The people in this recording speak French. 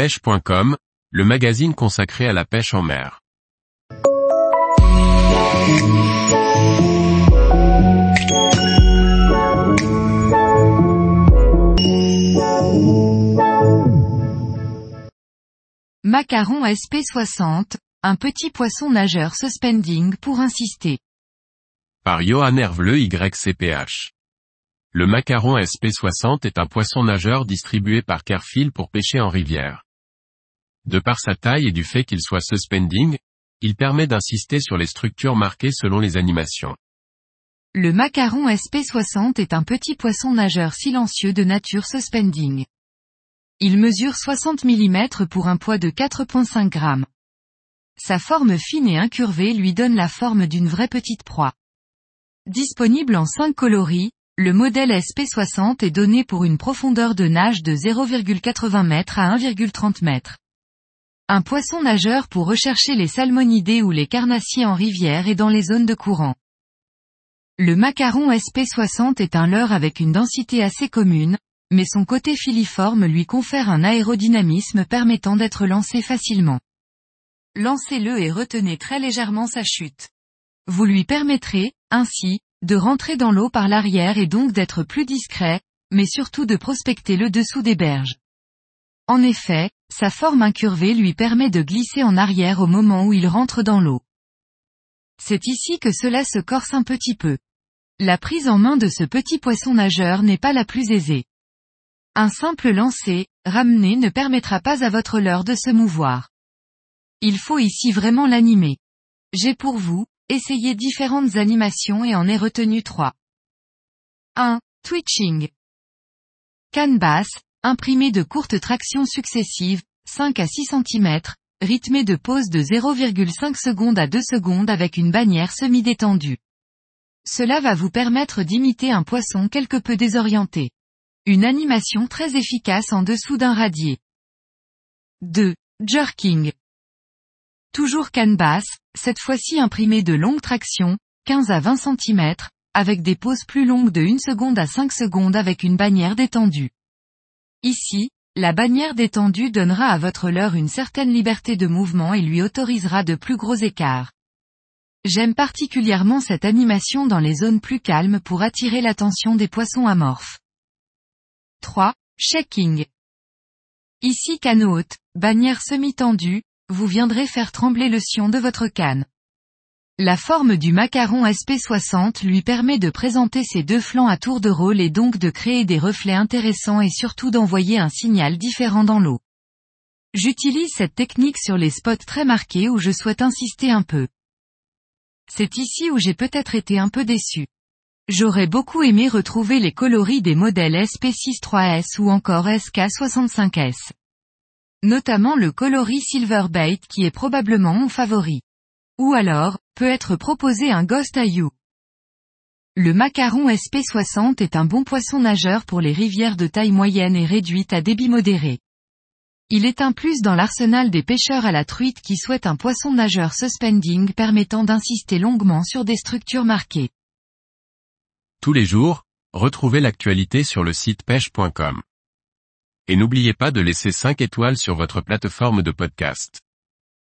pêche.com, le magazine consacré à la pêche en mer. Macaron SP60, un petit poisson nageur suspending pour insister. Par Johan Hervleux YCPH. Le macaron SP60 est un poisson nageur distribué par Carefil pour pêcher en rivière. De par sa taille et du fait qu'il soit suspending, il permet d'insister sur les structures marquées selon les animations. Le macaron SP60 est un petit poisson nageur silencieux de nature suspending. Il mesure 60 mm pour un poids de 4,5 g. Sa forme fine et incurvée lui donne la forme d'une vraie petite proie. Disponible en 5 coloris, le modèle SP60 est donné pour une profondeur de nage de 0,80 m à 1,30 m. Un poisson nageur pour rechercher les salmonidés ou les carnassiers en rivière et dans les zones de courant. Le macaron SP60 est un leurre avec une densité assez commune, mais son côté filiforme lui confère un aérodynamisme permettant d'être lancé facilement. Lancez-le et retenez très légèrement sa chute. Vous lui permettrez, ainsi, de rentrer dans l'eau par l'arrière et donc d'être plus discret, mais surtout de prospecter le dessous des berges. En effet, sa forme incurvée lui permet de glisser en arrière au moment où il rentre dans l'eau. C'est ici que cela se corse un petit peu. La prise en main de ce petit poisson nageur n'est pas la plus aisée. Un simple lancer, ramené ne permettra pas à votre leurre de se mouvoir. Il faut ici vraiment l'animer. J'ai pour vous, essayé différentes animations et en ai retenu trois. 1. Twitching. Canne basse, imprimé de courtes tractions successives, 5 à 6 cm, rythmé de pause de 0,5 secondes à 2 secondes avec une bannière semi-détendue. Cela va vous permettre d'imiter un poisson quelque peu désorienté. Une animation très efficace en dessous d'un radier. 2. Jerking. Toujours canne basse, cette fois-ci imprimée de longue traction, 15 à 20 cm, avec des pauses plus longues de 1 seconde à 5 secondes avec une bannière détendue. Ici, la bannière détendue donnera à votre leurre une certaine liberté de mouvement et lui autorisera de plus gros écarts. J'aime particulièrement cette animation dans les zones plus calmes pour attirer l'attention des poissons amorphes. 3. Shaking. Ici canne bannière semi-tendue, vous viendrez faire trembler le sion de votre canne. La forme du macaron SP60 lui permet de présenter ses deux flancs à tour de rôle et donc de créer des reflets intéressants et surtout d'envoyer un signal différent dans l'eau. J'utilise cette technique sur les spots très marqués où je souhaite insister un peu. C'est ici où j'ai peut-être été un peu déçu. J'aurais beaucoup aimé retrouver les coloris des modèles SP63S ou encore SK65S. Notamment le coloris Silverbait qui est probablement mon favori. Ou alors, peut être proposé un Ghost. Le macaron SP60 est un bon poisson nageur pour les rivières de taille moyenne et réduite à débit modéré. Il est un plus dans l'arsenal des pêcheurs à la truite qui souhaitent un poisson nageur suspending permettant d'insister longuement sur des structures marquées. Tous les jours, retrouvez l'actualité sur le site pêche.com. Et n'oubliez pas de laisser 5 étoiles sur votre plateforme de podcast.